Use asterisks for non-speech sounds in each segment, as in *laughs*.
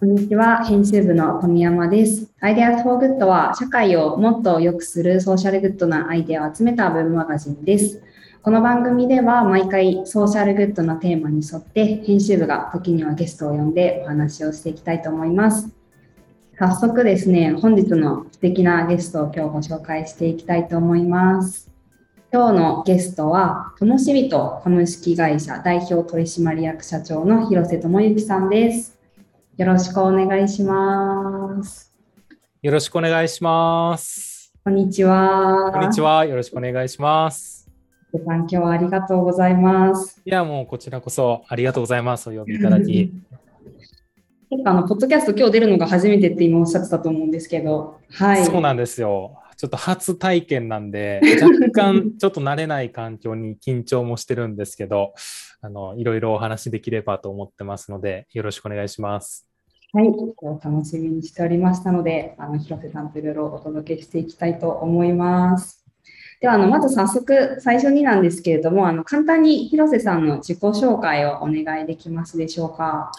こんにちは、編集部の富山です。アイデアフォーグッドは社会をもっと良くするソーシャルグッドなアイデアを集めたウェブマガジンです。この番組では毎回ソーシャルグッドのテーマに沿って編集部が時にはゲストを呼んでお話をしていきたいと思います。早速ですね、本日の素敵なゲストを今日ご紹介していきたいと思います。今日のゲストは、ともしびと株式会社代表取締役社長の広瀬智之さんです。よろしくお願いします。よろしくお願いします。こんにちは。こんにち。は。よろしくお願いします。さん、今日はありがとうございます。いや、もうこちらこそありがとうございます。お呼びいただき。*laughs* 結構あの、ポッドキャスト今日出るのが初めてって今おっしゃってたと思うんですけど、はい。そうなんですよ。ちょっと初体験なんで、若干ちょっと慣れない環境に緊張もしてるんですけど、あの、いろいろお話できればと思ってますので、よろしくお願いします。はい、楽しみにしておりましたので、あの広瀬さんといろいろお届けしていきたいと思います。では、あのまず早速最初になんですけれども、あの簡単に広瀬さんの自己紹介をお願いできますでしょうか。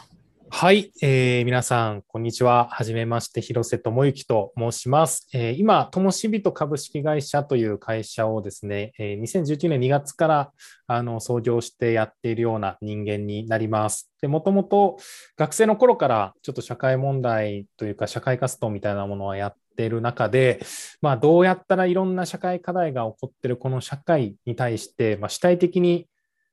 はい、えー皆さん、こんにちは。はじめまして、広瀬智之と申します。えー今、ともしびと株式会社という会社をですね、えー2019年2月からあの創業してやっているような人間になります。で、もともと学生の頃からちょっと社会問題というか社会活動みたいなものはやっている中で、まあ、どうやったらいろんな社会課題が起こっているこの社会に対して、まあ、主体的に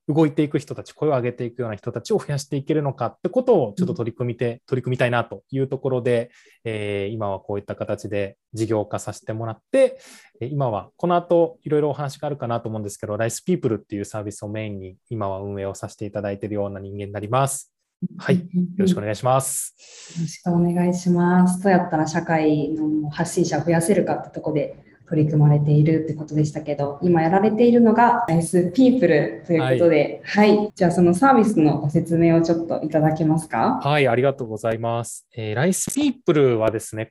動いていく人たち、声を上げていくような人たちを増やしていけるのかってことをちょっと取り組みて、取り組みたいなというところで、えー今はこういった形で事業化させてもらって、えー今はこの後いろいろお話があるかなと思うんですけど、ライスピープルっていうサービスをメインに今は運営をさせていただいているような人間になります。はい。よろしくお願いします。よろしくお願いします。どうやったら社会の発信者を増やせるかってとこで取り組まれているってことでしたけど、今やられているのがナイスピープルということで、はい、じゃあそのサービスのご説明をちょっといただけますか？はい、ありがとうございます。えーライスピープルはですね、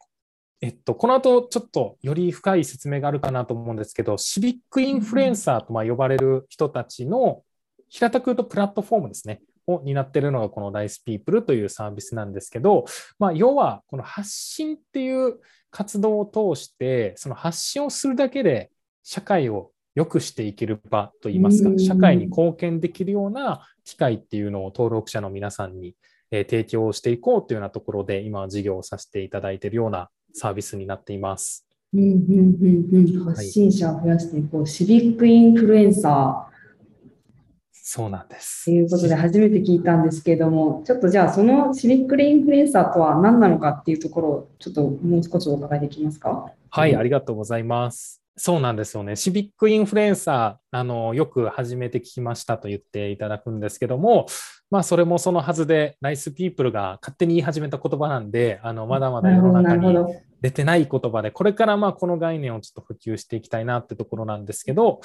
えっと、この後ちょっとより深い説明があるかなと思うんですけど、シビックインフルエンサーとまあ呼ばれる人たちの平たく言うとプラットフォームですね。を担っているのがこのライスピープルというサービスなんですけど、まあ、要はこの発信っていう活動を通して、その発信をするだけで社会を良くしていける場といいますかう、ん社会に貢献できるような機会っていうのを登録者の皆さんにえー提供をしていこうというようなところで今は事業をさせていただいているようなサービスになっています。うんうんうんうん、発信者を増やしていこう、シビックインフルエンサー。そうなんですと。いうことで初めて聞いたんですけれども、ちょっとじゃあそのシビックインフルエンサーとは何なのかっていうところをちょっともう少しお伺いできますか？はい、ありがとうございます。そうなんですよね。シビックインフルエンサー、あの、よく初めて聞きましたと言っていただくんですけども、まあ、それもそのはずで、ナイスピープルが勝手に言い始めた言葉なんで、あの、まだまだ世の中に。出てない言葉で、これからまあこの概念をちょっと普及していきたいなってところなんですけど、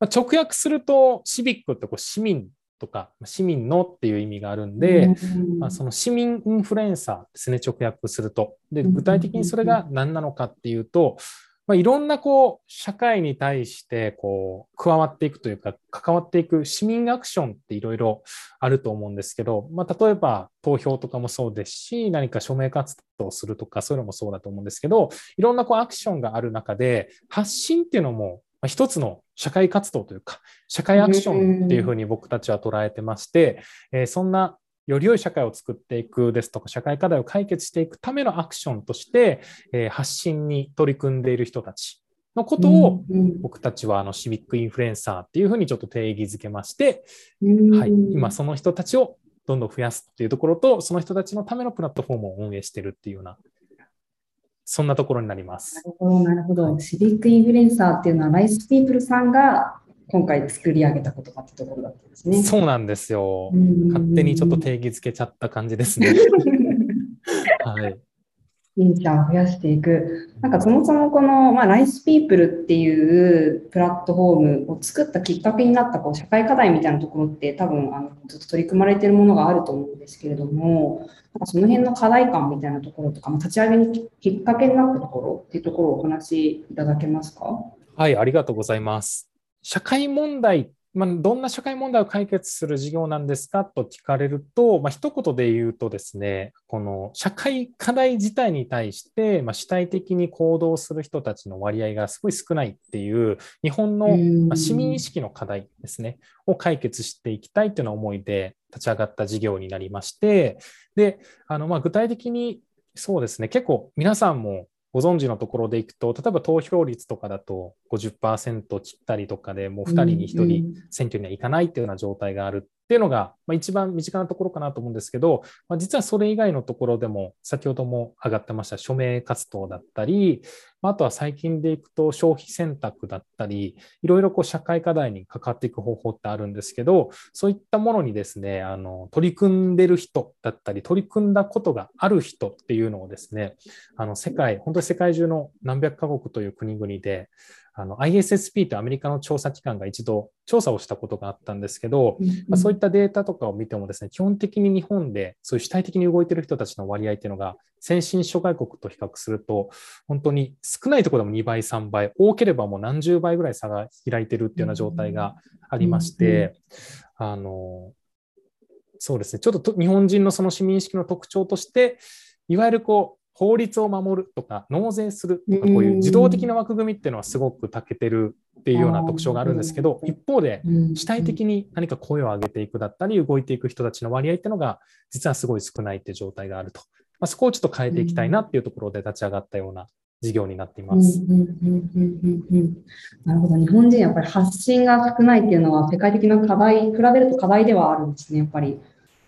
まあ、直訳すると、シビックってこう市民とか、市民のっていう意味があるんで、うん。まあ、その市民インフルエンサーですね、直訳すると。で、うん。具体的にそれが何なのかっていうと、まあ、いろんなこう社会に対してこう加わっていくというか、関わっていく市民アクションっていろいろあると思うんですけど、まあ、例えば投票とかもそうですし、何か署名活動をするとか、そういうのもそうだと思うんですけど、いろんなこうアクションがある中で、発信っていうのもまあ一つの社会活動というか、社会アクションっていうふうに僕たちは捉えてまして、えーそんなより良い社会を作っていくですとか、社会課題を解決していくためのアクションとして、えー発信に取り組んでいる人たちのことを、うん僕たちはあのシビックインフルエンサーっていうふうにちょっと定義づけまして、うんはい、今その人たちをどんどん増やすっていうところと、その人たちのためのプラットフォームを運営しているっていうような、そんなところになりますな。るほど、なるほど。シビックインフルエンサーっていうのは、ライスピープルさんが今回作り上げた言葉ってところだったんですね。そうなんですよ。うん勝手にちょっと定義づけちゃった感じですね。*laughs* はい。インサーを増やしていく。なんかそもそもこの、まあ、ライスピープルっていうプラットフォームを作ったきっかけになったこう社会課題みたいなところって多分あのずっと取り組まれているものがあると思うんですけれども、なんかその辺の課題感みたいなところとか、まあ、立ち上げにきっかけになったところっていうところをお話しいただけますか？はい、ありがとうございます。社会問題まあ、どんな社会問題を解決する事業なんですかと聞かれると、まあ、一言で言うとですね、この社会課題自体に対して、まあ、主体的に行動する人たちの割合がすごい少ないっていう、日本のま市民意識の課題ですね、を解決していきたいというような思いで立ち上がった事業になりまして、で、あのまあ具体的にそうですね、結構皆さんもご存知のところでいくと、例えば投票率とかだと50%切ったりとかでもう2人に1人選挙には行かないっていうような状態があるっていうのが、まあ、一番身近なところかなと思うんですけど、まあ、実はそれ以外のところでも、先ほども上がってました署名活動だったり、まあとは最近でいくと消費選択だったり、いろいろこう社会課題に関わっていく方法ってあるんですけど、そういったものにですね、あの取り組んでる人だったり、取り組んだことがある人っていうのをですね、あの世界、本当に世界中の何百カ国という国々で、あの ISSP とアメリカの調査機関が一度調査をしたことがあったんですけど、まあ、そういったデータとかを見てもですね、基本的に日本でそういう主体的に動いている人たちの割合っていうのが先進諸外国と比較すると、本当に少ないところでも2倍、3倍、多ければもう何十倍ぐらい差が開いてるっていうような状態がありまして、あの、そうですね、ちょっと日本人のその市民意識の特徴として、いわゆるこう、法律を守るとか納税するとかこういう自動的な枠組みっていうのはすごく長けてるっていうような特徴があるんですけど一方で主体的に何か声を上げていくだったり動いていく人たちの割合っていうのが実はすごい少ないっていう状態があると、まあ、そこをちょっと変えていきたいなっていうところで立ち上がったような事業になっています。なるほど。日本人やっぱり発信が少ないっていうのは世界的な課題、比べると課題ではあるんですね、やっぱり。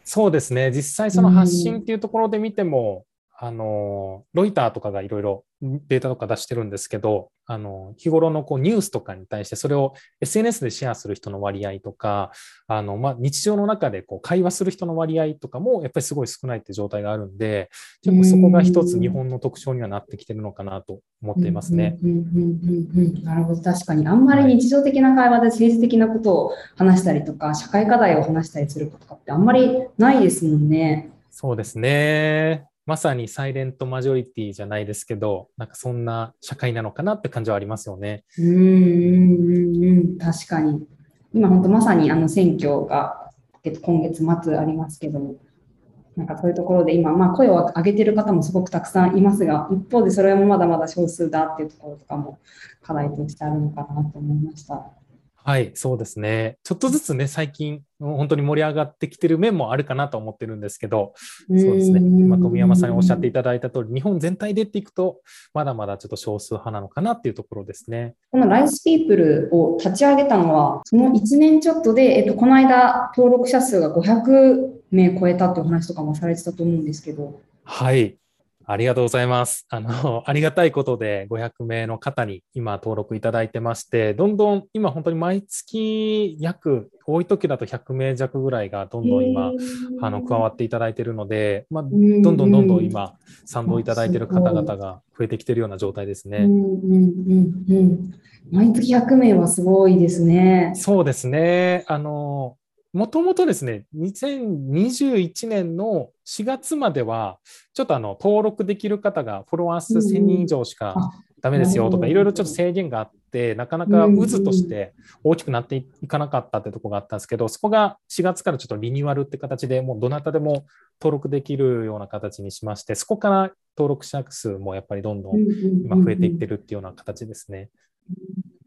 そうですね。実際その発信っていうところで見ても、あの、ロイターとかがいろいろデータとか出してるんですけど、あの、日頃のこうニュースとかに対してそれを SNS でシェアする人の割合とか、あの、まあ、日常の中でこう会話する人の割合とかもやっぱりすごい少ないって状態があるんで、結構そこが一つ日本の特徴にはなってきてるのかなと思っていますね。なるほど、確かに。あんまり日常的な会話で政治的なことを話したりとか、社会課題を話したりすることってあんまりないですもんね。そうですね。まさにサイレントマジョリティじゃないですけど、なんかそんな社会なのかなって感じはありますよね。うん、確かに。今本当まさにあの選挙が、えっと、今月末ありますけども、なんかそういうところで今、まあ、声を上げてる方もすごくたくさんいますが、一方でそれもまだまだ少数だっていうところとかも課題としてあるのかなと思いました。はい、そうですね。ちょっとずつね、最近、本当に盛り上がってきてる面もあるかなと思ってるんですけど、そうですね。今、富山さんにおっしゃっていただいた通り、日本全体でっていくと、まだまだちょっと少数派なのかなっていうところですね。このライスピープルを立ち上げたのは、その1年ちょっとで、えっと、この間、登録者数が500名超えたっていう話とかもされてたと思うんですけど。はい。ありがとうございます。あの、*laughs* ありがたいことで500名の方に今登録いただいてまして、どんどん今本当に毎月約、多い時だと100名弱ぐらいがどんどん今、あの、加わっていただいているので、まあ、どんどんどんどん今、賛同いただいている方々が増えてきているような状態ですね。毎月100名はすごいですね。そうですね。あの、もともとですね、2021年の4月までは、ちょっとあの登録できる方がフォロワー数1000人以上しかダメですよとか、いろいろちょっと制限があって、なかなか渦として大きくなっていかなかったってとこがあったんですけど、そこが4月からちょっとリニューアルって形でもうどなたでも登録できるような形にしまして、そこから登録者数もやっぱりどんどん今増えていってるっていうような形ですね。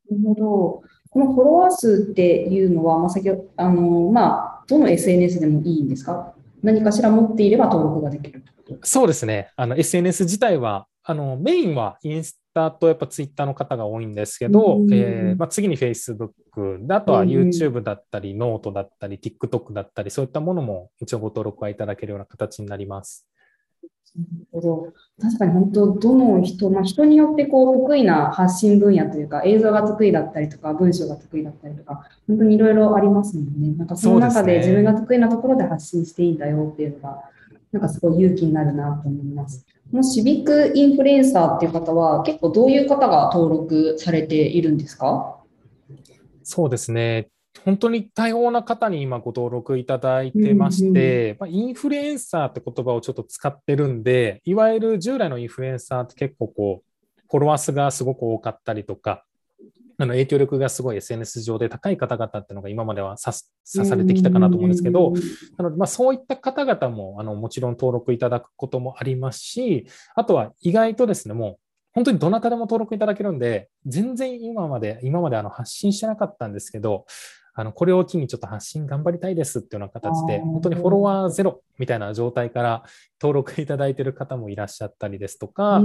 なるほど。このフォロワー数っていうのは、まあ、先ほど、あの、まあ、どの SNS でもいいんですか？何かしら持っていれば登録ができるそうですね。あの、SNS 自体は、あの、メインはインスタとやっぱツイッターの方が多いんですけど、えー、まあ、次に Facebook で、あとは YouTube だったり、ノートだったり、TikTok だったり、そういったものも一応ご登録はいただけるような形になります。なるほど。確かに本当、どの人、まあ、人によってこう得意な発信分野というか、映像が得意だったりとか、文章が得意だったりとか、本当にいろいろありますもんね。なんかその中で自分が得意なところで発信していいんだよっていうのが、なんかすごい勇気になるなと思います。このシビックインフルエンサーっていう方は、結構どういう方が登録されているんですか？そうですね。本当に多様な方に今ご登録いただいてまして、うんうん、まあ、インフルエンサーって言葉をちょっと使ってるんで、いわゆる従来のインフルエンサーって結構こう、フォロワー数がすごく多かったりとか、あの影響力がすごい SNS 上で高い方々っていうのが今までは指されてきたかなと思うんですけど、なのでまあそういった方々もあのもちろん登録いただくこともありますし、あとは意外とですね、もう本当にどなたでも登録いただけるんで、全然今まで、今まであの発信してなかったんですけど、あの、これを機にちょっと発信頑張りたいですっていうような形で、本当にフォロワーゼロみたいな状態から登録いただいている方もいらっしゃったりですとか、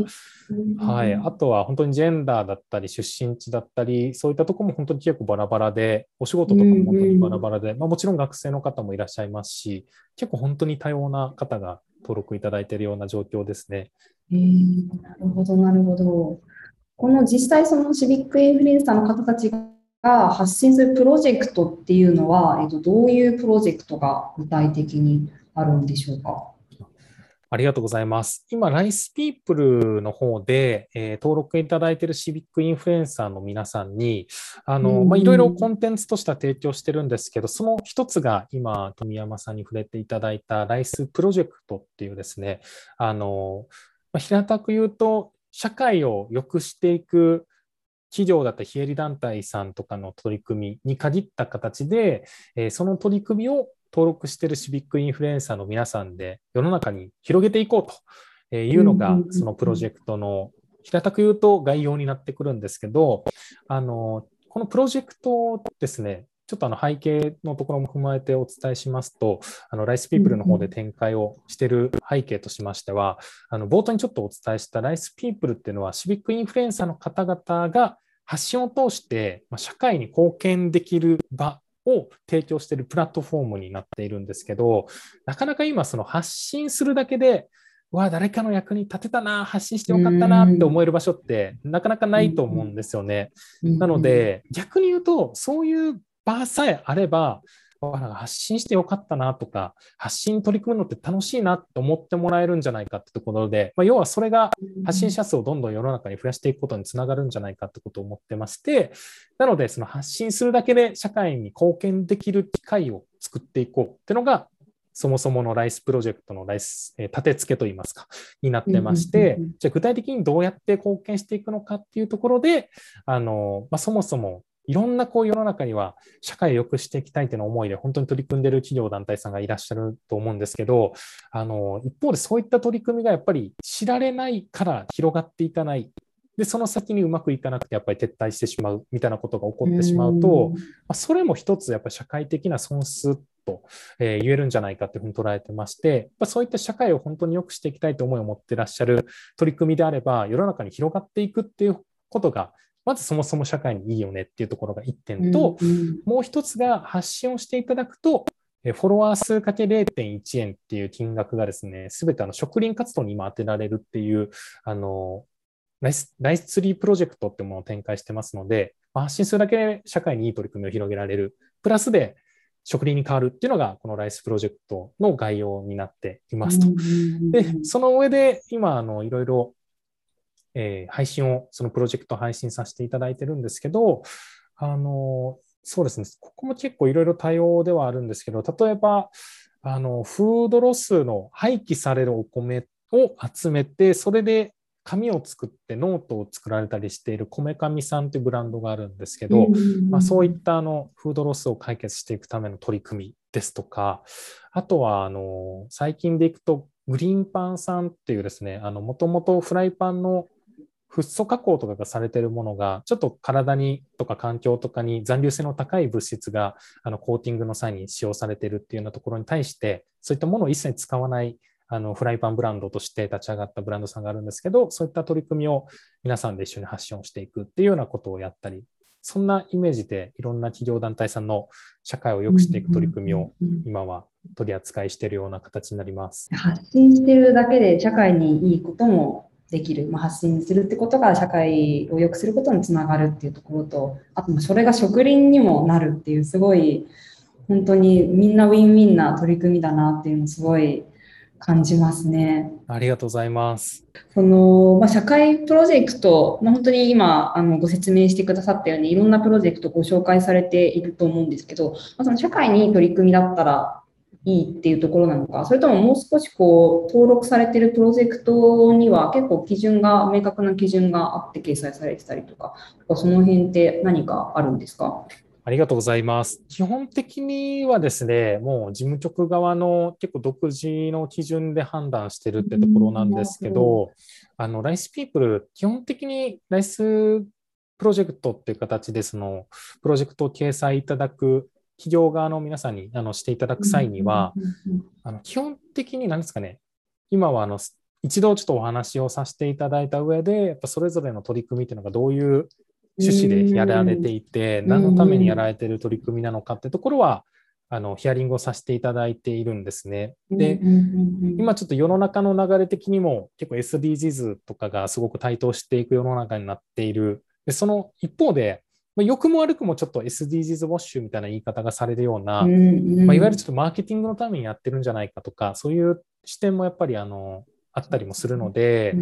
はい。あとは本当にジェンダーだったり、出身地だったり、そういったところも本当に結構バラバラで、お仕事とかも本当にバラバラで、まあもちろん学生の方もいらっしゃいますし、結構本当に多様な方が登録いただいているような状況ですね。えー、なるほど、なるほど。この実際そのシビックインフルエンサーの方たちが発信するプロジェクトっていうのは、えっと、どういうプロジェクトが具体的にあるんでしょうか？ありがとうございます。今、ライスピープルの方で、えー、登録いただいているシビックインフルエンサーの皆さんに、あの、まあ、いろいろコンテンツとしては提供してるんですけど、その一つが今、富山さんに触れていただいたライスプロジェクトっていうですね、あの、まあ、平たく言うと、社会を良くしていく企業だったり非営利団体さんとかの取り組みに限った形で、えその取り組みを登録しているシビックインフルエンサーの皆さんで世の中に広げていこうというのが、そのプロジェクトの平たく言うと概要になってくるんですけど、あの、このプロジェクトですね、ちょっとあの背景のところも踏まえてお伝えしますと、あのライスピープルの方で展開をしている背景としましては、あの冒頭にちょっとお伝えしたライスピープルっていうのは、シビックインフルエンサーの方々が発信を通して社会に貢献できる場を提供しているプラットフォームになっているんですけど、なかなか今その発信するだけで、わ誰かの役に立てたな、発信してよかったなって思える場所ってなかなかないと思うんですよね。なので、逆に言うと、そういう場さえあれば、発信してよかったなとか、発信に取り組むのって楽しいなと思ってもらえるんじゃないかってところで、まあ、要はそれが発信者数をどんどん世の中に増やしていくことにつながるんじゃないかってことを思ってまして、なので、その発信するだけで社会に貢献できる機会を作っていこうっていうのが、そもそものライスプロジェクトのライス、えー、立て付けといいますか、になってまして、じゃあ具体的にどうやって貢献していくのかっていうところで、あの、まあ、そもそもいろんなこう世の中には社会を良くしていきたいというの思いで本当に取り組んでいる企業団体さんがいらっしゃると思うんですけど、あの、一方でそういった取り組みがやっぱり知られないから広がっていかない。で、その先にうまくいかなくてやっぱり撤退してしまうみたいなことが起こってしまうと、まあ、それも一つやっぱり社会的な損失と、え言えるんじゃないかっていうふうに捉えてまして、まそういった社会を本当に良くしていきたいと思いを持ってらっしゃる取り組みであれば、世の中に広がっていくっていうことがまずそもそも社会にいいよねっていうところが1点と、うんうん、もう一つが発信をしていただくと、フォロワー数かけ0.1円っていう金額がですね、すべてあの植林活動に今当てられるっていう、あの、ライスライスツリープロジェクトってものを展開してますので、発信するだけで社会にいい取り組みを広げられる。プラスで植林に変わるっていうのが、このライスプロジェクトの概要になっていますと。で、その上で今、あの、いろいろえー、配信を、そのプロジェクト配信させていただいてるんですけど、あの、そうですね、ここも結構いろいろ多様ではあるんですけど、例えば、あの、フードロスの廃棄されるお米を集めて、それで紙を作ってノートを作られたりしているこめかみさんというブランドがあるんですけど、まあ、そういったあのフードロスを解決していくための取り組みですとか、あとはあの最近でいくとグリーンパンさんっていうですね、もともとフライパンのフッ素加工とかがされているものが、ちょっと体にとか環境とかに残留性の高い物質があのコーティングの際に使用されているっていうようなところに対して、そういったものを一切使わないあのフライパンブランドとして立ち上がったブランドさんがあるんですけど、そういった取り組みを皆さんで一緒に発信をしていくっていうようなことをやったり、そんなイメージでいろんな企業団体さんの社会を良くしていく取り組みを今は取り扱いしているような形になります。発信してるだけで社会にいいこともできる、まあ、発信するってことが社会を良くすることにつながるっていうところとあとそれが植林にもなるっていうすごい本当にみんなウィンウィンな取り組みだなっていうのすごい感じますね。ありがとうございます。その、まあ、社会プロジェクト、まあ、本当に今あのご説明してくださったようにいろんなプロジェクトご紹介されていると思うんですけど、まあ、その社会に取り組みだったらいいっていうところなのか、それとももう少しこう登録されているプロジェクトには結構基準が、明確な基準があって掲載されてたりとか、その辺って何かあるんですか？ありがとうございます。基本的にはですね、もう事務局側の結構独自の基準で判断してるってところなんですけど、あの、ライスピープル、基本的にライスプロジェクトっていう形で、その、プロジェクトを掲載いただく企業側の皆さんにあのしていただく際には、あの基本的に何ですかね、今はあの一度ちょっとお話をさせていただいた上で、やっぱそれぞれの取り組みっていうのがどういう趣旨でやられていて、何のためにやられている取り組みなのかってところは、あのヒアリングをさせていただいているんですね。で、今ちょっと世の中の流れ的にも結構 SDGs とかがすごく台頭していく世の中になっている。でその一方で、まあ、良くも悪くもちょっと SDGs ウォッシュみたいな言い方がされるような、まあ、いわゆるちょっとマーケティングのためにやってるんじゃないかとか、そういう視点もやっぱりあのあったりもするので、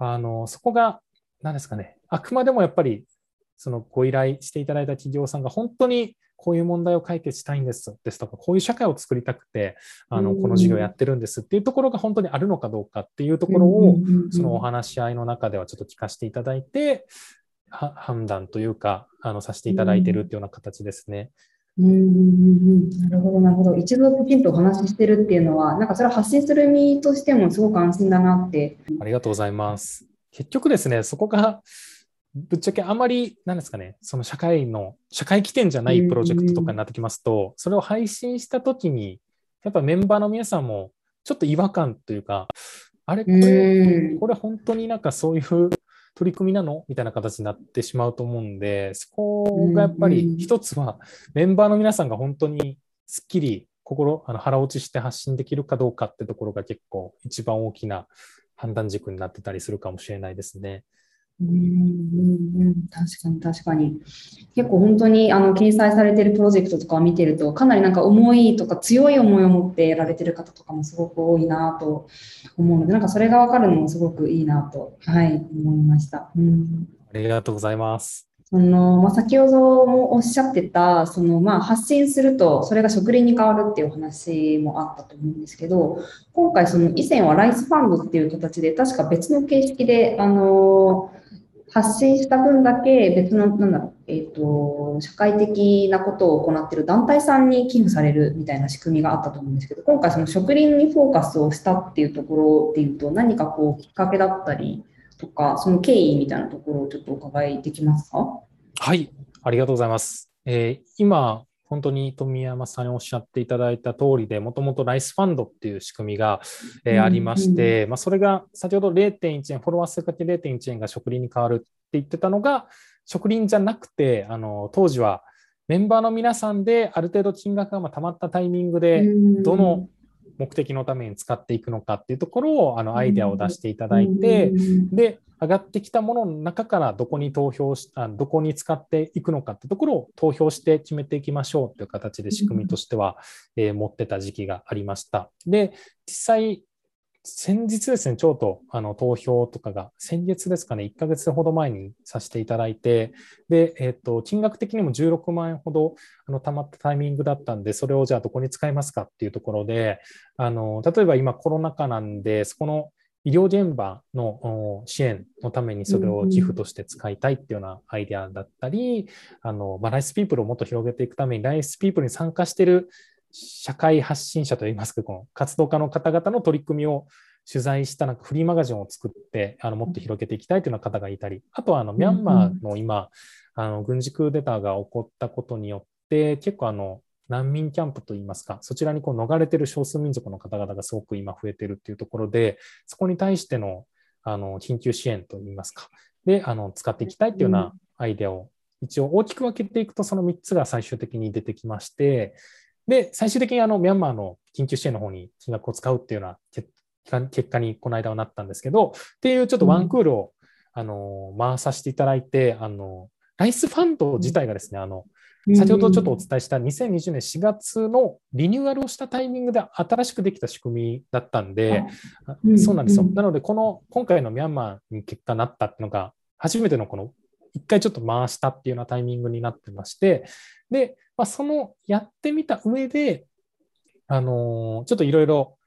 あのそこが何ですかね、あくまでもやっぱりそのご依頼していただいた企業さんが本当にこういう問題を解決したいんですですとか、こういう社会を作りたくて、あのこの事業やってるんですっていうところが本当にあるのかどうかっていうところを、そのお話し合いの中ではちょっと聞かせていただいて、判断というか、あのさせていただいているっていうような形ですね。うんなるほど、なるほど。一度きちんとお話ししてるっていうのは、なんかそれを発信する身としてもすごく安心だなって。ありがとうございます。結局ですね、そこがぶっちゃけあまり、なんですかね、その社会の、社会起点じゃないプロジェクトとかになってきますと、それを配信したときに、やっぱメンバーの皆さんもちょっと違和感というか、あれこれ、これ本当になんかそういう取り組みなの？みたいな形になってしまうと思うんで、そこがやっぱり一つはメンバーの皆さんが本当にすっきり心、あの腹落ちして発信できるかどうかってところが結構一番大きな判断軸になってたりするかもしれないですね。うんうん確かに確かに。結構本当にあの掲載されているプロジェクトとかを見てると、かなりなんか重いとか強い思いを持ってやられてる方とかもすごく多いなと思うので、なんかそれが分かるのもすごくいいなと、はい、思いました。うん、ありがとうございます。そのまあ、先ほどもおっしゃってたその、まあ、発信するとそれが植林に変わるっていう話もあったと思うんですけど今回その以前はライスファンドっていう形で確か別の形式であの発信した分だけ別の、なんだろう、えっ、ー、と、社会的なことを行っている団体さんに寄付されるみたいな仕組みがあったと思うんですけど、今回その植林にフォーカスをしたっていうところでいうと、何かこうきっかけだったりとか、その経緯みたいなところをちょっとお伺いできますか？はい、ありがとうございます。えー、今、本当に富山さんにおっしゃっていただいた通りで、もともとライスファンドっていう仕組みが、えー、ありまして、まあ、それが先ほど0.1円、フォロワー数かけ0.1円が植林に変わるって言ってたのが、植林じゃなくて、あの当時はメンバーの皆さんである程度金額がたまったタイミングで、どの目的のために使っていくのかっていうところをあのアイデアを出していただいて、で、上がってきたものの中からどこに投票し、あどこに使っていくのかってところを投票して決めていきましょうという形で仕組みとしては、えー、持ってた時期がありました。で、実際、先日ですね、ちょうどあの投票とかが、先月ですかね、1ヶ月ほど前にさせていただいて、で、えっ、ー、と、金額的にも16万円ほどあの貯まったタイミングだったんで、それをじゃあどこに使いますかっていうところで、あの、例えば今コロナ禍なんで、そこの医療現場の支援のためにそれを寄付として使いたいっていうようなアイデアだったり、あのまあ、ライスピープルをもっと広げていくために、ライスピープルに参加している社会発信者といいますか、この活動家の方々の取り組みを取材したなんかフリーマガジンを作ってあのもっと広げていきたいというような方がいたり、あとはあのミャンマーの今、あの軍事クーデターが起こったことによって、結構あの難民キャンプといいますか、そちらにこう逃れてる少数民族の方々がすごく今増えてるっていうところで、そこに対してのあの緊急支援といいますか、であの使っていきたいっていうようなアイデアを一応大きく分けていくと、その3つが最終的に出てきまして、で、最終的にあのミャンマーの緊急支援の方に金額を使うっていうような結果にこの間はなったんですけど、っていうちょっとワンクールを、あの回させていただいて、あのライスファンド自体がですね、あの先ほどちょっとお伝えした2020年4月のリニューアルをしたタイミングで新しくできた仕組みだったんで、そうなんですよ。なので、この今回のミャンマーに結果なったっていうのが、初めてのこの一回ちょっと回したっていうようなタイミングになってまして、で、まあ、そのやってみた上で、あの、ちょっといろいろ、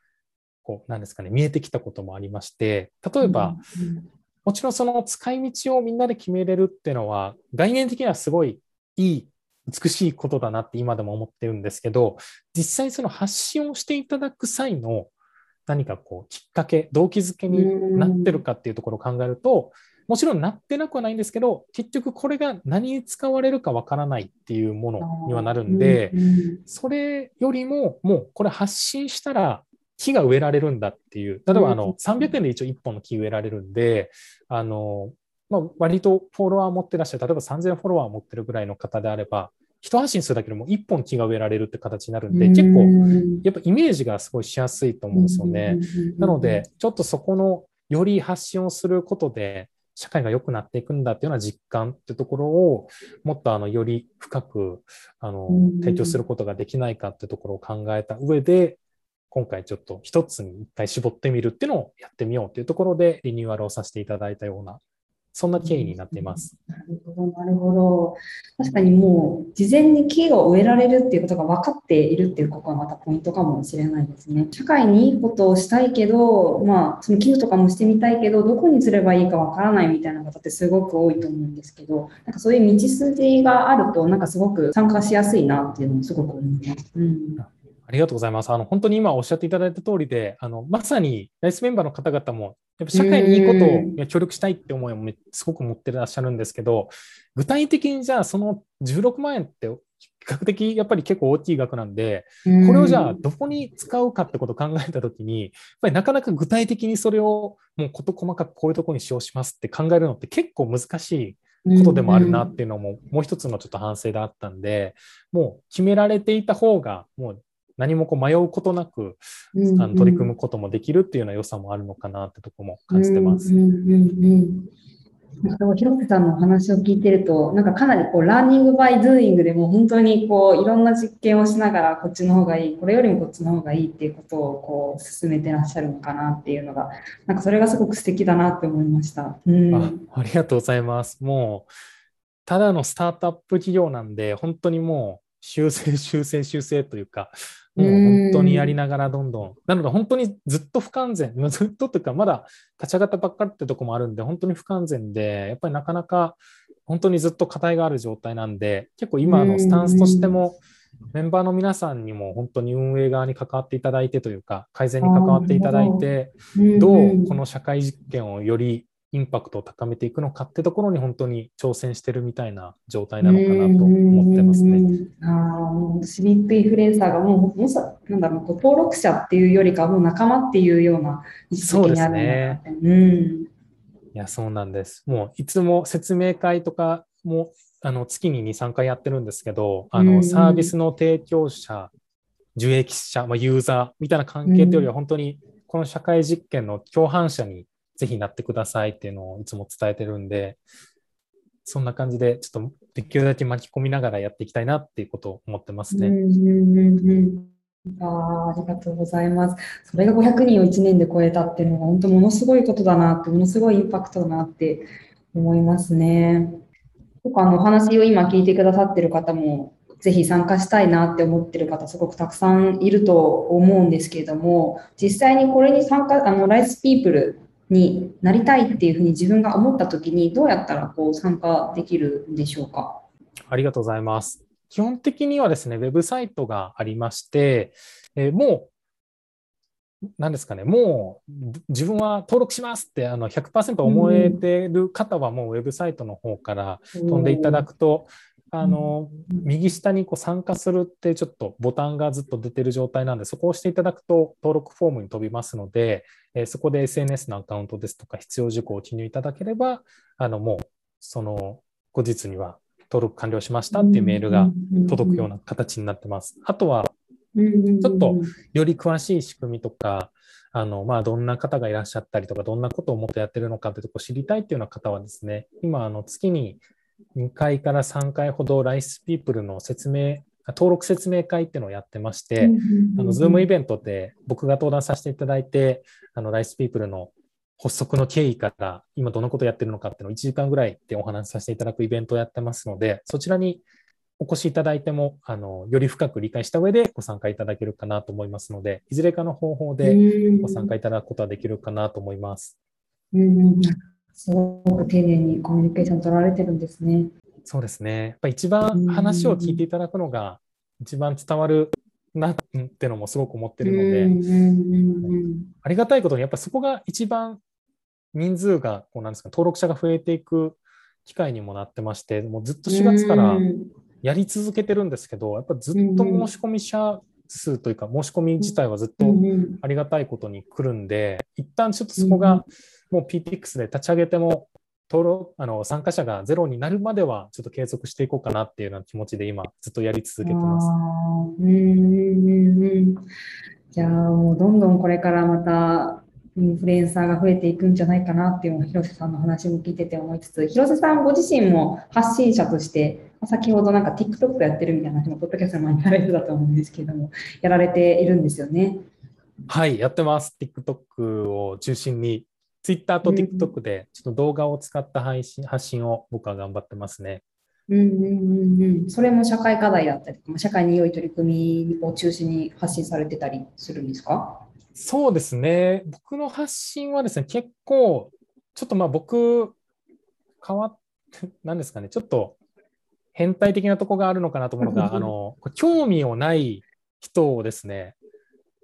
こう、なんですかね、見えてきたこともありまして、例えば、もちろんその使い道をみんなで決めれるっていうのは、概念的にはすごいいい、美しいことだなって今でも思ってるんですけど、実際その発信をしていただく際の何かこうきっかけ、動機づけになってるかっていうところを考えると、もちろんなってなくはないんですけど、結局これが何に使われるかわからないっていうものにはなるんで、それよりももうこれ発信したら木が植えられるんだっていう、例えばあの300円で一応1本の木植えられるんで、あの、まあ、割とフォロワー持ってらっしゃる、例えば3000フォロワー持ってるぐらいの方であれば、一発信するだけでも1本木が植えられるって形になるんで、結構、やっぱイメージがすごいしやすいと思うんですよね。なので、ちょっとそこのより発信をすることで、社会が良くなっていくんだっていうような実感っていうところをもっとあのより深くあの提供することができないかっていうところを考えた上で今回ちょっと一つに一回絞ってみるっていうのをやってみようというところでリニューアルをさせていただいたようなそんな経緯になっています。なるほど、なるほど。確かにもう、事前に木が植えられるっていうことが分かっているっていうことがまたポイントかもしれないですね。社会にいいことをしたいけど、まあ、その寄付とかもしてみたいけど、どこにすればいいか分からないみたいな方ってすごく多いと思うんですけど、なんかそういう道筋があると、なんかすごく参加しやすいなっていうのもすごく思います。うんありがとうございます。あの、本当に今おっしゃっていただいた通りで、あの、まさにライスメンバーの方々も、やっぱ社会にいいことを協力したいって思いもすごく持ってらっしゃるんですけど、具体的にじゃあその16万円って比較的やっぱり結構大きい額なんで、これをじゃあどこに使うかってことを考えたときに、やっぱりなかなか具体的にそれをもう事細かくこういうところに使用しますって考えるのって結構難しいことでもあるなっていうのも、もう一つのちょっと反省であったんで、もう決められていた方が、もう何もこう迷うことなく、うんうん、あの取り組むこともできるっていうような良さもあるのかなってとこも感じてます。うんうんうん広瀬さんのお話を聞いてると、なんかかなりこうラーニングバイドゥーイングでも本当にこういろんな実験をしながらこっちの方がいい、これよりもこっちの方がいいっていうことをこう進めてらっしゃるのかなっていうのが、なんかそれがすごく素敵だなって思いました。うん、あありがとうございます。もうただのスタートアップ企業なんで、本当にもう修正、修正、修正というか、もう本当にやりながらどんどん。なので本当にずっと不完全、*laughs* ずっとというかまだ立ち上がったばっかりってとこもあるんで、本当に不完全で、やっぱりなかなか本当にずっと課題がある状態なんで、結構今のスタンスとしても、メンバーの皆さんにも本当に運営側に関わっていただいてというか、改善に関わっていただいて、どうこの社会実験をよりインパクトを高めていくのかってところに本当に挑戦してるみたいな状態なのかなと思ってますね。あ私ビッグインフルエンサーがもうもさなんだろう登録者っていうよりかもう仲間っていうような位置づけにあるんだね。うん、いやそうなんです。もういつも説明会とかもあの月に2、3回やってるんですけど、あのサービスの提供者、受益者、まあ、ユーザーみたいな関係というよりは本当にこの社会実験の共犯者にぜひなってくださいっていうのをいつも伝えてるんで、そんな感じで、ちょっとできるだけ巻き込みながらやっていきたいなっていうことを思ってますね。あありがとうございます。それが500人を1年で超えたっていうのは、本当ものすごいことだなって、ものすごいインパクトだなって思いますね。とか、あの、お話を今聞いてくださってる方も、ぜひ参加したいなって思ってる方、すごくたくさんいると思うんですけれども、実際にこれに参加、あの、ライスピープルになりたいっていうふうに自分が思った時にどうやったらこう参加できるんでしょうか？ありがとうございます。基本的にはですね、ウェブサイトがありまして、えー、もう、何ですかね、もう自分は登録しますってあの100%思えてる方はもうウェブサイトの方から飛んでいただくと、あの、右下にこう参加するってちょっとボタンがずっと出てる状態なんで、そこを押していただくと登録フォームに飛びますので、えそこで SNS のアカウントですとか必要事項を記入いただければ、あの、もう、その後日には登録完了しましたっていうメールが届くような形になってます。あとは、ちょっとより詳しい仕組みとか、あの、まあ、どんな方がいらっしゃったりとか、どんなことをもっとやってるのかってとこ知りたいっていうような方はですね、今、あの、月に2回から3回ほどライスピープルの説明、登録説明会っていうのをやってまして、あの、ズームイベントで僕が登壇させていただいて、あの、ライスピープルの発足の経緯から今どんなことやってるのかっていうのを1時間ぐらいでお話しさせていただくイベントをやってますので、そちらにお越しいただいても、あの、より深く理解した上でご参加いただけるかなと思いますので、いずれかの方法でご参加いただくことはできるかなと思います。うんすごく丁寧にコミュニケーション取られてるんですね。そうですね。やっぱ一番話を聞いていただくのが一番伝わるなってのもすごく思ってるので、ありがたいことにやっぱそこが一番人数がこうなんですか登録者が増えていく機会にもなってまして、もうずっと4月からやり続けてるんですけど、やっぱずっと申し込み者数というか、申し込み自体はずっとありがたいことに来るんで、一旦ちょっとそこがもう PTX で立ち上げても登録あの参加者がゼロになるまではちょっと継続していこうかなっていうような気持ちで今ずっとやり続けてます。じゃあもうどんどんこれからまたインフルエンサーが増えていくんじゃないかなっていうのを広瀬さんの話も聞いてて思いつつ、広瀬さんご自身も発信者として、先ほどなんか TikTok やってるみたいな話も、ポッドキャストの前にやられてたと思うんですけども、やられているんですよね。はい、やってます。TikTok を中心に、Twitter と TikTok でちょっと動画を使った配信発信を僕は頑張ってますね。うんうんうんうん、それも社会課題だったり、社会に良い取り組みを中心に発信されてたりするんですか？そうですね。僕の発信はですね、結構、ちょっとまあ僕、変わって、なんですかね、ちょっと変態的なとこがあるのかなと思うのが、あの、興味をない人をですね、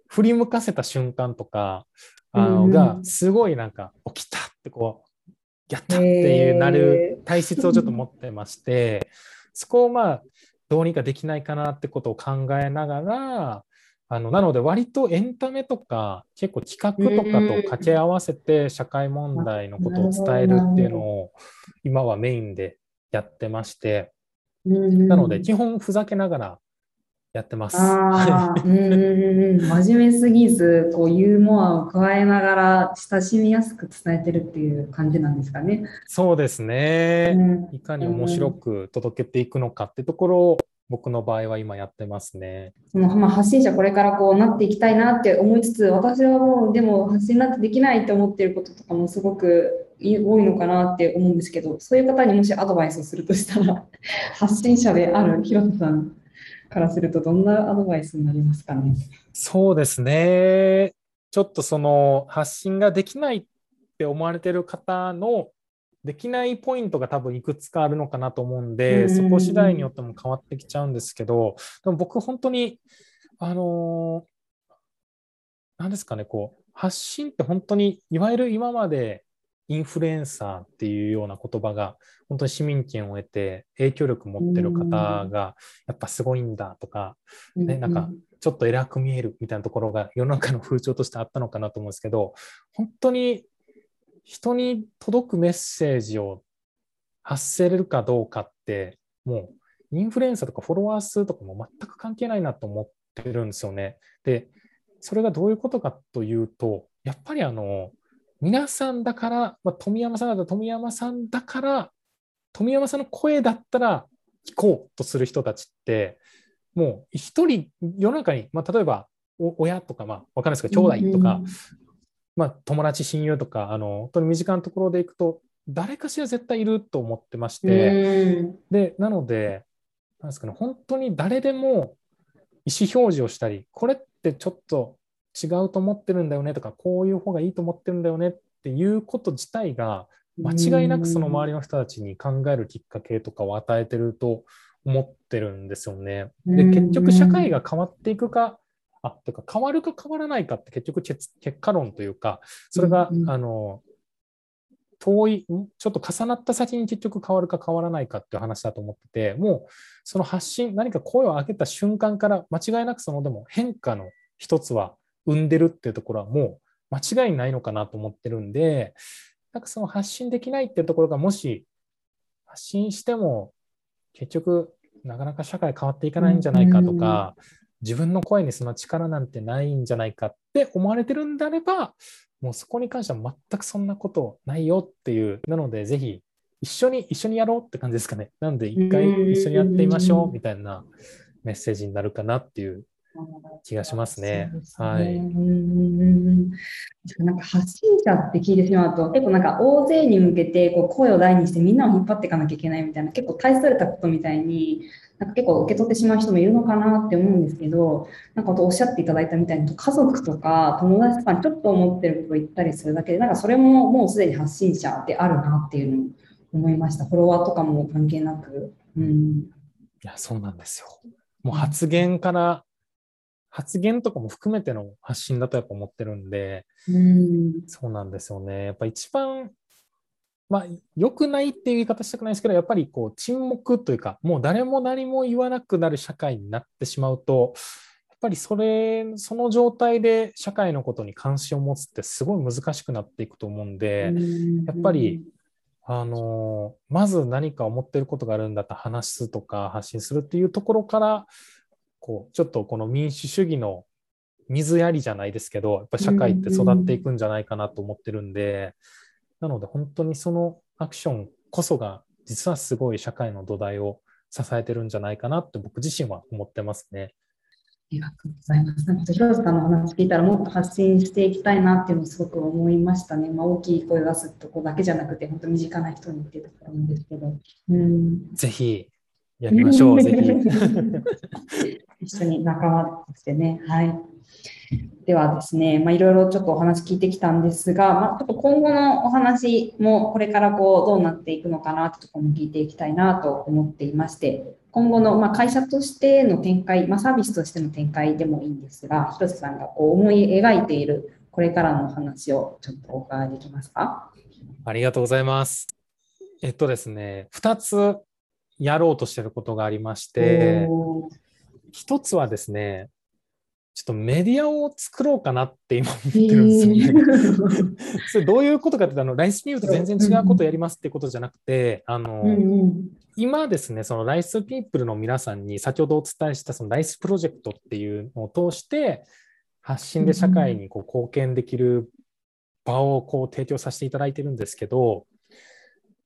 振り向かせた瞬間とか、あの、が、すごいなんか、起きたってこう、やったっていうなる体質をちょっと持ってまして、そこをまあ、どうにかできないかなってことを考えながら、あのなので割とエンタメとか結構企画とかと掛け合わせて社会問題のことを伝えるっていうのを今はメインでやってましてなので基本ふざけながらやってます。うん真面目すぎずこうユーモアを加えながら親しみやすく伝えてるっていう感じなんですかね。そうですね。いかに面白く届けていくのかってところを僕の場合は今やってますね。そのまあ、発信者これからこうなっていきたいなって思いつつ私はもうでも発信なんてできないと思ってることとかもすごく多いのかなって思うんですけどそういう方にもしアドバイスをするとしたら発信者である広田さんからするとどんなアドバイスになりますかね？そうですね。ちょっとその発信ができないって思われてる方のできないポイントが多分いくつかあるのかなと思うんで、そこ次第によっても変わってきちゃうんですけど、でも僕本当に、あの何ですかね、こう、発信って本当に、いわゆる今までインフルエンサーっていうような言葉が、本当に市民権を得て影響力持ってる方が、やっぱすごいんだとか、ね、なんか、ちょっと偉く見えるみたいなところが世の中の風潮としてあったのかなと思うんですけど、本当に人に届くメッセージを発せれるかどうかって、もうインフルエンサーとかフォロワー数とかも全く関係ないなと思ってるんですよね。で、それがどういうことかというと、やっぱりあの、皆さんだから、まあ、富山さんだったら富山さんだから、富山さんの声だったら聞こうとする人たちって、もう一人世の中に、まあ、例えば親とか、まあ、わかんないですけど、兄弟とか、まあ、友達、親友とか、あの、本当に身近なところでいくと、誰かしら絶対いると思ってまして、で、なので、なんですかね、本当に誰でも意思表示をしたり、これってちょっと違うと思ってるんだよねとか、こういう方がいいと思ってるんだよねっていうこと自体が、間違いなくその周りの人たちに考えるきっかけとかを与えてると思ってるんですよね。で、結局社会が変わっていくかあ、とか変わるか変わらないかって結局結果論というか、それが、あの、遠い、ちょっと重なった先に結局変わるか変わらないかっていう話だと思ってて、もうその発信、何か声を上げた瞬間から間違いなくそのでも変化の一つは生んでるっていうところはもう間違いないのかなと思ってるんで、なんかその発信できないっていうところがもし発信しても結局なかなか社会変わっていかないんじゃないかとか、自分の声にその力なんてないんじゃないかって思われてるんであれば、もうそこに関しては全くそんなことないよっていう、なのでぜひ一緒に、一緒にやろうって感じですかね。なので一回一緒にやってみましょうみたいなメッセージになるかなっていう気がしますね。すねはい。なんか発信者って聞いてしまうと、結構なんか大勢に向けてこう声を大にしてみんなを引っ張っていかなきゃいけないみたいな、結構大それたことみたいになんか結構受け取ってしまう人もいるのかなって思うんですけど、なんかおっしゃっていただいたみたいに、家族とか友達とかにちょっと思ってることを言ったりするだけで、なんかそれももうすでに発信者であるなっていうのを思いました。フォロワーとかも関係なく。うん、いや、そうなんですよ。もう発言から発言とかも含めての発信だとやっぱ思ってるんで、うん、そうなんですよね。やっぱ一番、まあ、良くないっていう言い方したくないですけど、やっぱりこう沈黙というか、もう誰も何も言わなくなる社会になってしまうと、やっぱりそれ、その状態で社会のことに関心を持つってすごい難しくなっていくと思うんで、やっぱり、あの、まず何か思ってることがあるんだったら話すとか発信するっていうところから、こうちょっとこの民主主義の水やりじゃないですけどやっぱ社会って育っていくんじゃないかなと思ってるんで、なので本当にそのアクションこそが実はすごい社会の土台を支えてるんじゃないかなって僕自身は思ってますね。ありがとうございます。なんか広瀬さんの話聞いたらもっと発信していきたいなっていうのをすごく思いましたね。まあ、大きい声を出すとこだけじゃなくて本当身近な人にっていうところなんですけど。うん、ぜひやりましょう、*laughs* ぜひ。一緒に仲間としてね。はい。ではですね、まあ、いろいろちょっとお話聞いてきたんですが、まあ、ちょっと今後のお話もこれからこうどうなっていくのかなってところも聞いていきたいなと思っていまして、今後のま会社としての展開、まあ、サービスとしての展開でもいいんですが、広瀬さんがこう思い描いているこれからの話をちょっとお伺いできますか？ありがとうございます。えっとですね、2つやろうとしてることがありまして、一つはですね、ちょっとメディアを作ろうかなって今思ってるんですよね。*laughs* それどういうことかっていうと、あのライスピープルと全然違うことをやりますってことじゃなくて、あの、今ですね、そのライスピープルの皆さんに先ほどお伝えしたそのライスプロジェクトっていうのを通して、発信で社会にこう貢献できる場をこう提供させていただいてるんですけど、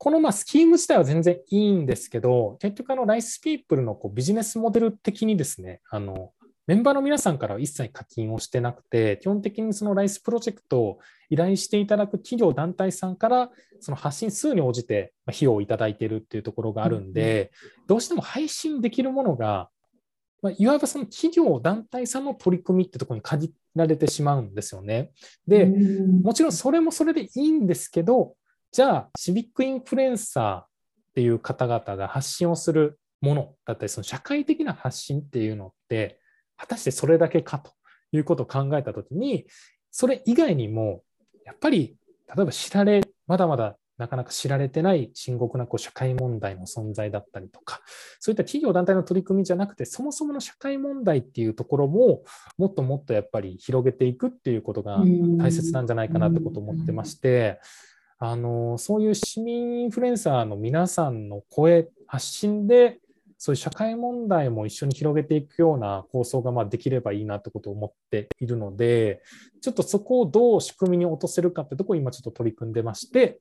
このまあスキーム自体は全然いいんですけど、結局あのライスピープルのこうビジネスモデル的にですね、あのメンバーの皆さんからは一切課金をしてなくて、基本的にそのライスプロジェクトを依頼していただく企業、団体さんからその発信数に応じて費用をいただいているっていうところがあるんで、どうしても配信できるものが、まあ、いわばその企業、団体さんの取り組みってところに限られてしまうんですよね。で、もちろんそれもそれでいいんですけど、じゃあ、シビックインフルエンサーっていう方々が発信をするものだったり、その社会的な発信っていうのって、果たしてそれだけかということを考えたときに、それ以外にも、やっぱり、例えば知られ、まだまだなかなか知られてない深刻なこう社会問題の存在だったりとか、そういった企業団体の取り組みじゃなくて、そもそもの社会問題っていうところも、もっともっとやっぱり広げていくっていうことが大切なんじゃないかなってことを思ってまして、あのそういう市民インフルエンサーの皆さんの声、発信で、そういう社会問題も一緒に広げていくような構想がまできればいいなってことを思っているので、ちょっとそこをどう仕組みに落とせるかってとこを今ちょっと取り組んでまして、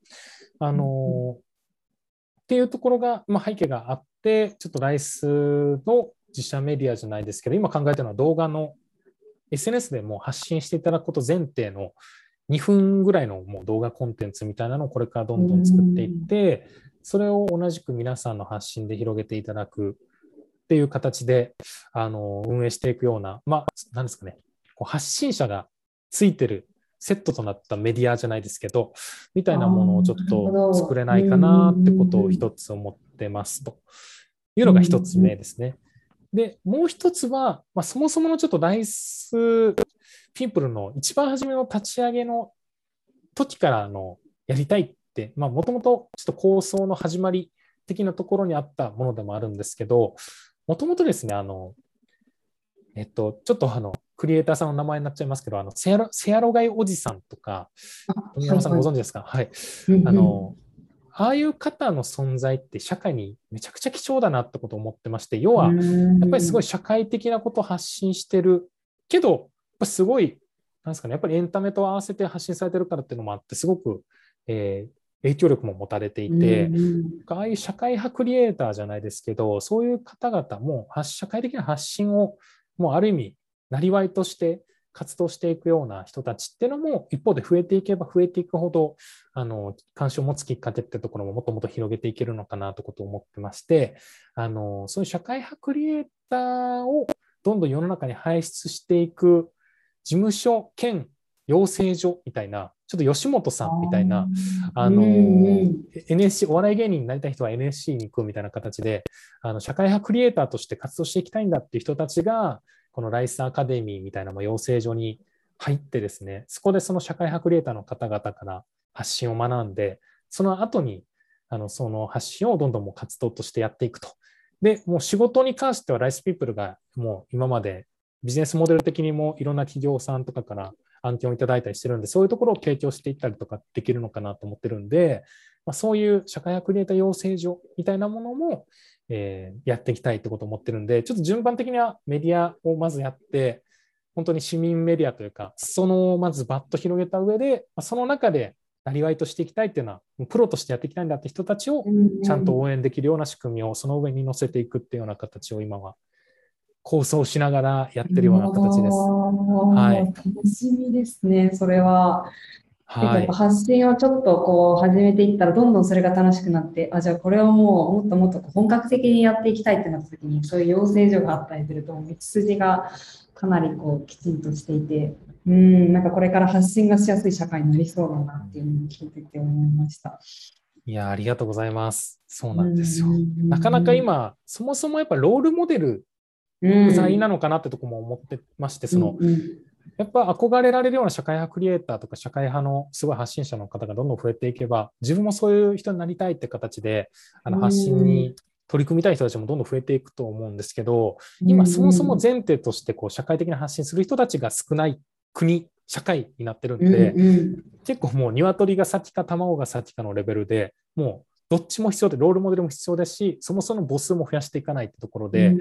あのっていうところが、ま、背景があって、ちょっとライスの自社メディアじゃないですけど、今考えてるのは動画の SNS でも発信していただくこと前提の2分ぐらいのもう動画コンテンツみたいなのをこれからどんどん作っていって、それを同じく皆さんの発信で広げていただくっていう形であの運営していくような、まあ、なんですかね、こう発信者がついてるセットとなったメディアじゃないですけど、みたいなものをちょっと作れないかなってことを一つ思ってますと。いうのが一つ目ですね。で、もう一つは、まあ、そもそものちょっとライスピープルの一番初めの立ち上げの時からのやりたいって、もともとちょっと構想の始まり的なところにあったものでもあるんですけど、もともとですね、あの、えっと、ちょっとあの、クリエイターさんの名前になっちゃいますけど、あの、セアロセアロガイおじさんとか、富山さんご存知ですか？はい。あの、ああいう方の存在って社会にめちゃくちゃ貴重だなってことを思ってまして、要は、やっぱりすごい社会的なことを発信してるけど、ぱすごい、なんですかね、やっぱりエンタメと合わせて発信されてるからっていうのもあって、すごく、えー、影響力も持たれていて、ああいう社会派クリエイターじゃないですけど、そういう方々も社会的な発信を、もうある意味、なりわいとして活動していくような人たちっていうのも一方で増えていけば増えていくほどあの関心を持つきっかけってところももっともっと広げていけるのかなということを思ってましてあのそういう社会派クリエイターをどんどん世の中に輩出していく事務所兼養成所みたいなちょっと吉本さんみたいな、あの、NSC、お笑い芸人になりたい人は NSC に行くみたいな形で、あの、社会派クリエイターとして活動していきたいんだっていう人たちが、このライスアカデミーみたいな養成所に入ってですね、そこでその社会派クリエイターの方々から発信を学んで、その後に、あの、その発信をどんどんもう活動としてやっていくと。で、もう仕事に関してはライスピープルがもう今までビジネスモデル的にもいろんな企業さんとかから案件をいただいたりしてるんで、そういうところを提供していったりとかできるのかなと思ってるんで、まあ、そういう社会派クリエイター養成所みたいなものも、えー、やっていきたいってことを思ってるんで、ちょっと順番的にはメディアをまずやって、本当に市民メディアというか、そのまずバッと広げた上で、その中でなりわいとしていきたいっていうのは、プロとしてやっていきたいんだって人たちをちゃんと応援できるような仕組みをその上に乗せていくっていうような形を今は構想しながらやってるような形です。はい、楽しみですね、それは。はい、発信をちょっとこう始めていったらどんどんそれが楽しくなってあじゃあこれをもうもっともっと本格的にやっていきたいってなった時にそういう養成所があったりすると道筋がかなりこうきちんとしていてうんなんかこれから発信がしやすい社会になりそうだなっていうのを聞いてて思いました。いやありがとうございます。そうなんですよ。なかなか今そもそもやっぱロールモデル不在なのかなってとこも思ってまして、その、やっぱ憧れられるような社会派クリエイターとか社会派のすごい発信者の方がどんどん増えていけば、自分もそういう人になりたいって形で、あの発信に取り組みたい人たちもどんどん増えていくと思うんですけど、今そもそも前提としてこう社会的な発信する人たちが少ない国、社会になってるんで、結構もう鶏が先か卵が先かのレベルでもうどっちも必要で、ロールモデルも必要ですし、そもそも母数も増やしていかないってところで、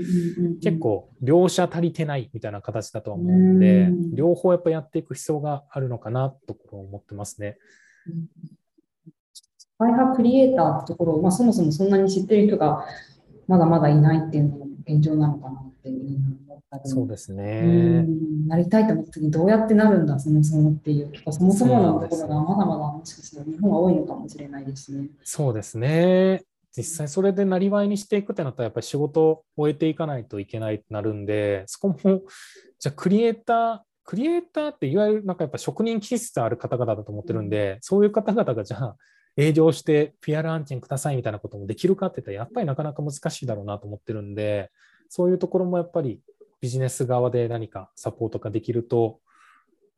結構、両者足りてないみたいな形だとは思うんで、両方やっぱやっていく必要があるのかなところ思ってますね。イハクリエイターってところ、まあ、そもそもそんなに知ってる人がまだまだいないっていうのが現状なのかなっていうそうですね。なりたいと思った時にどうやってなるんだ、そもそもっていう、そもそものところがまだまだもしかしたら日本は多いのかもしれないですね。そうですね。実際それでなりわいにしていくってなったらやっぱり仕事を終えていかないといけないってなるんで、そこも、じゃあクリエイター、クリエイターっていわゆるなんかやっぱ職人気質ある方々だと思ってるんで、そういう方々がじゃあ営業して PR 案件くださいみたいなこともできるかって言ったらやっぱりなかなか難しいだろうなと思ってるんで、そういうところもやっぱりビジネス側で何かサポートができると、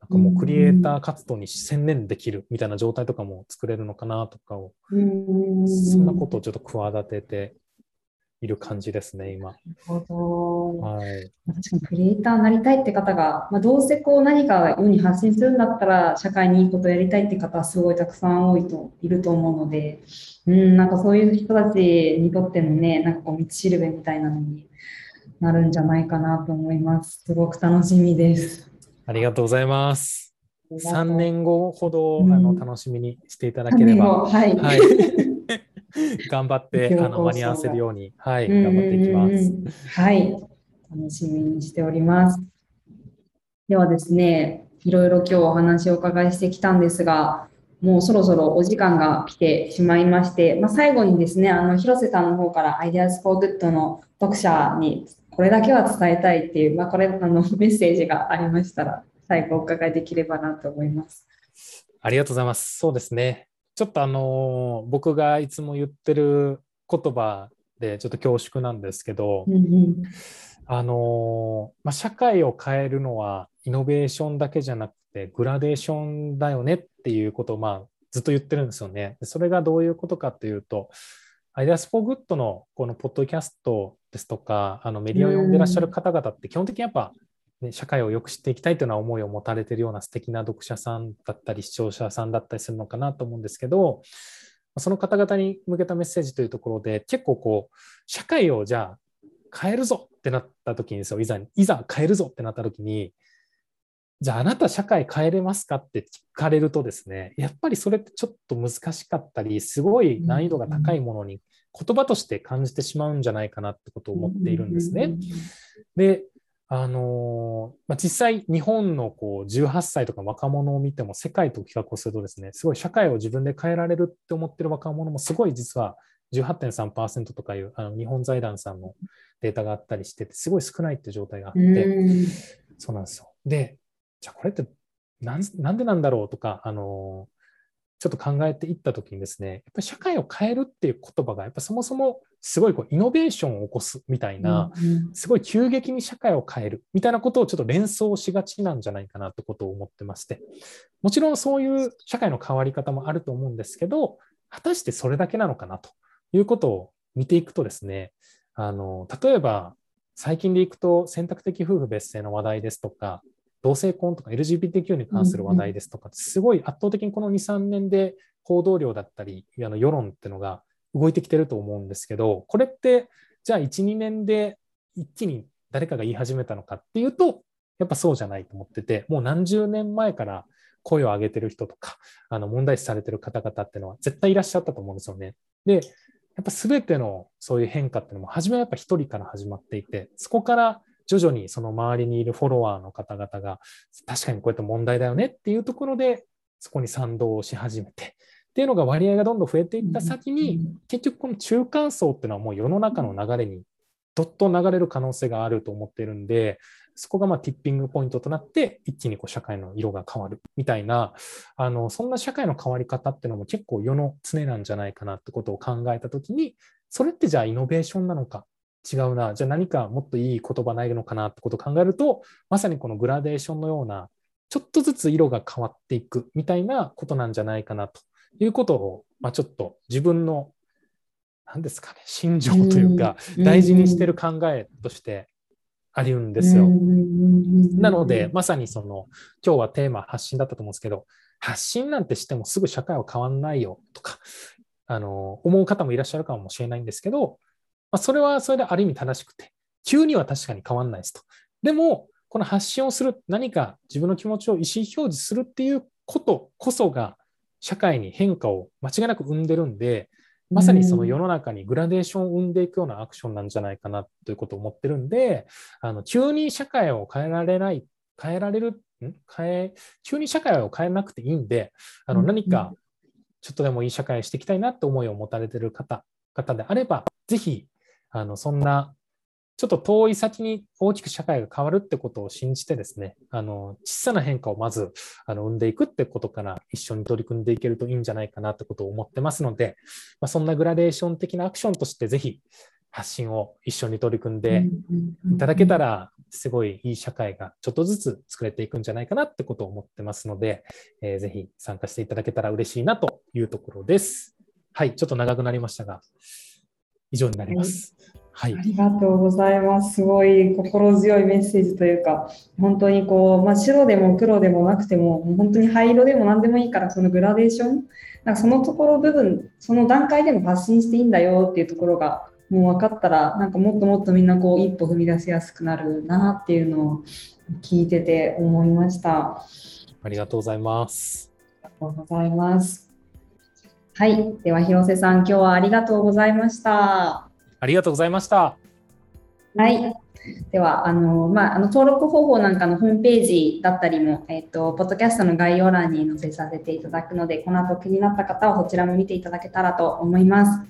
なんかもうクリエイター活動に専念できるみたいな状態とかも作れるのかなとかを、そんなことをちょっと企てている感じですね、今。なるほど。はい、確かにクリエイターになりたいって方が、まあ、どうせこう何か世に発信するんだったら、社会にいいことをやりたいって方はすごいたくさん多いといると思うので、うん、なんかそういう人たちにとってのね、なんかこう道しるべみたいなのになるんじゃないかなと思います。すごく楽しみです。ありがとうございます。3年後ほど、うん、あの楽しみにしていただければ、はい、はい、*laughs* 頑張ってあの間に合わせるように、はい、頑張っていきます。はい、楽しみにしております。ではですね、いろいろ今日お話をお伺いしてきたんですが、もうそろそろお時間が来てしまいまして、まあ、最後にですね、あの広瀬さんの方から Ideas for Good の読者にこれだけは伝えたいっていう、まあ、これあの *laughs* メッセージがありましたら、最後お伺いできればなと思います。ありがとうございます。そうですね。ちょっとあの僕がいつも言ってる言葉でちょっと恐縮なんですけど、うんうん、あのまあ、社会を変えるのはイノベーションだけじゃなくてグラデーションだよねっていうことをまあずっと言ってるんですよね。それがどういうことかというと、IDEAS FOR GOOD のこのポッドキャストですとか、あのメディアを読んでらっしゃる方々って基本的にやっぱ、ね、社会をよく知っていきたいというような思いを持たれているような素敵な読者さんだったり視聴者さんだったりするのかなと思うんですけど、その方々に向けたメッセージというところで結構こう社会をじゃあ変えるぞってなった時にですよ。いざいざ変えるぞってなった時にじゃああなた社会変えれますかって聞かれるとですねやっぱりそれってちょっと難しかったりすごい難易度が高いものに言葉として感じてしまうんじゃないかなってことを思っているんですね。で、あのまあ、実際日本のこう18歳とか若者を見ても世界と比較をするとですねすごい社会を自分で変えられるって思ってる若者もすごい実は18.3%とかいうあの日本財団さんのデータがあったりしててすごい少ないって状態があってそうなんですよ。でじゃあこれってなんなんでなんだろうとかあのちょっと考えていったときにですね、やっぱり社会を変えるっていう言葉が、やっぱそもそもすごいこうイノベーションを起こすみたいな、すごい急激に社会を変えるみたいなことをちょっと連想しがちなんじゃないかなってことを思ってまして、もちろんそういう社会の変わり方もあると思うんですけど、果たしてそれだけなのかなということを見ていくとですね、あの例えば最近でいくと選択的夫婦別姓の話題ですとか、同性婚とか LGBTQ に関する話題ですとか、すごい圧倒的にこの2、3年で報道量だったり、あの世論っていうのが動いてきてると思うんですけど、これってじゃあ1、2年で一気に誰かが言い始めたのかっていうと、やっぱそうじゃないと思ってて、もう何十年前から声を上げてる人とか、あの問題視されてる方々っていうのは絶対いらっしゃったと思うんですよね。で、やっぱ全てのそういう変化っていうのも、初めはやっぱ一人から始まっていて、そこから徐々にその周りにいるフォロワーの方々が、確かにこうやって問題だよねっていうところで、そこに賛同をし始めて、っていうのが割合がどんどん増えていった先に、結局この中間層っていうのはもう世の中の流れにどっと流れる可能性があると思ってるんで、そこがまあティッピングポイントとなって、一気にこう社会の色が変わるみたいな、あのそんな社会の変わり方っていうのも結構世の常なんじゃないかなってことを考えたときに、それってじゃあイノベーションなのか違うな、じゃあ何かもっといい言葉ないのかなってことを考えると、まさにこのグラデーションのような、ちょっとずつ色が変わっていくみたいなことなんじゃないかなということを、まあ、ちょっと自分の、何ですかね、心情というか、大事にしてる考えとしてあるんですよ。なので、まさにその、今日はテーマ発信だったと思うんですけど、発信なんてしてもすぐ社会は変わんないよとか、あの、思う方もいらっしゃるかもしれないんですけど、まあ、それはそれである意味正しくて、急には確かに変わんないですと。でも、この発信をする、何か自分の気持ちを意思表示するっていうことこそが、社会に変化を間違いなく生んでるんで、まさにその世の中にグラデーションを生んでいくようなアクションなんじゃないかなということを思ってるんで、あの急に社会を変えられない、変えられる、ん？変え、急に社会を変えなくていいんで、あの何かちょっとでもいい社会をしていきたいなって思いを持たれてる方、方であれば、ぜひあのそんなちょっと遠い先に大きく社会が変わるってことを信じてですね、あの小さな変化をまずあの生んでいくってことから一緒に取り組んでいけるといいんじゃないかなってことを思ってますので、まあ、そんなグラデーション的なアクションとしてぜひ発信を一緒に取り組んでいただけたら、すごいいい社会がちょっとずつ作れていくんじゃないかなってことを思ってますので、えー、ぜひ参加していただけたら嬉しいなというところです。はい、ちょっと長くなりましたが、以上になります。はい、ありがとうございます。すごい心強いメッセージというか、本当にこう、まあ、白でも黒でもなくても、本当に灰色でも何でもいいから、そのグラデーション、なんかそのところ部分、その段階でも発信していいんだよっていうところが、もう分かったら、なんかもっともっとみんなこう一歩踏み出しやすくなるなっていうのを聞いてて思いました。ありがとうございます。ありがとうございます。はい。では、広瀬さん、今日はありがとうございました。ありがとうございました。はい。では、あの、まあ、あの、登録方法なんかのホームページだったりも、えっ、と、ポッドキャストの概要欄に載せさせていただくので、この後気になった方はこちらも見ていただけたらと思います。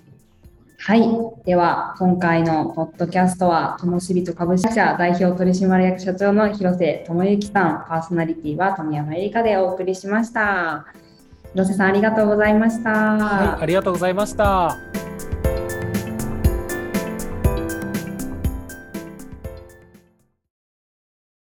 はい。では、今回のポッドキャストは、ともしびと株式会社代表取締役社長の広瀬智之さん、パーソナリティは富山えりかでお送りしました。広瀬さん、ありがとうございました。はい、ありがとうございました。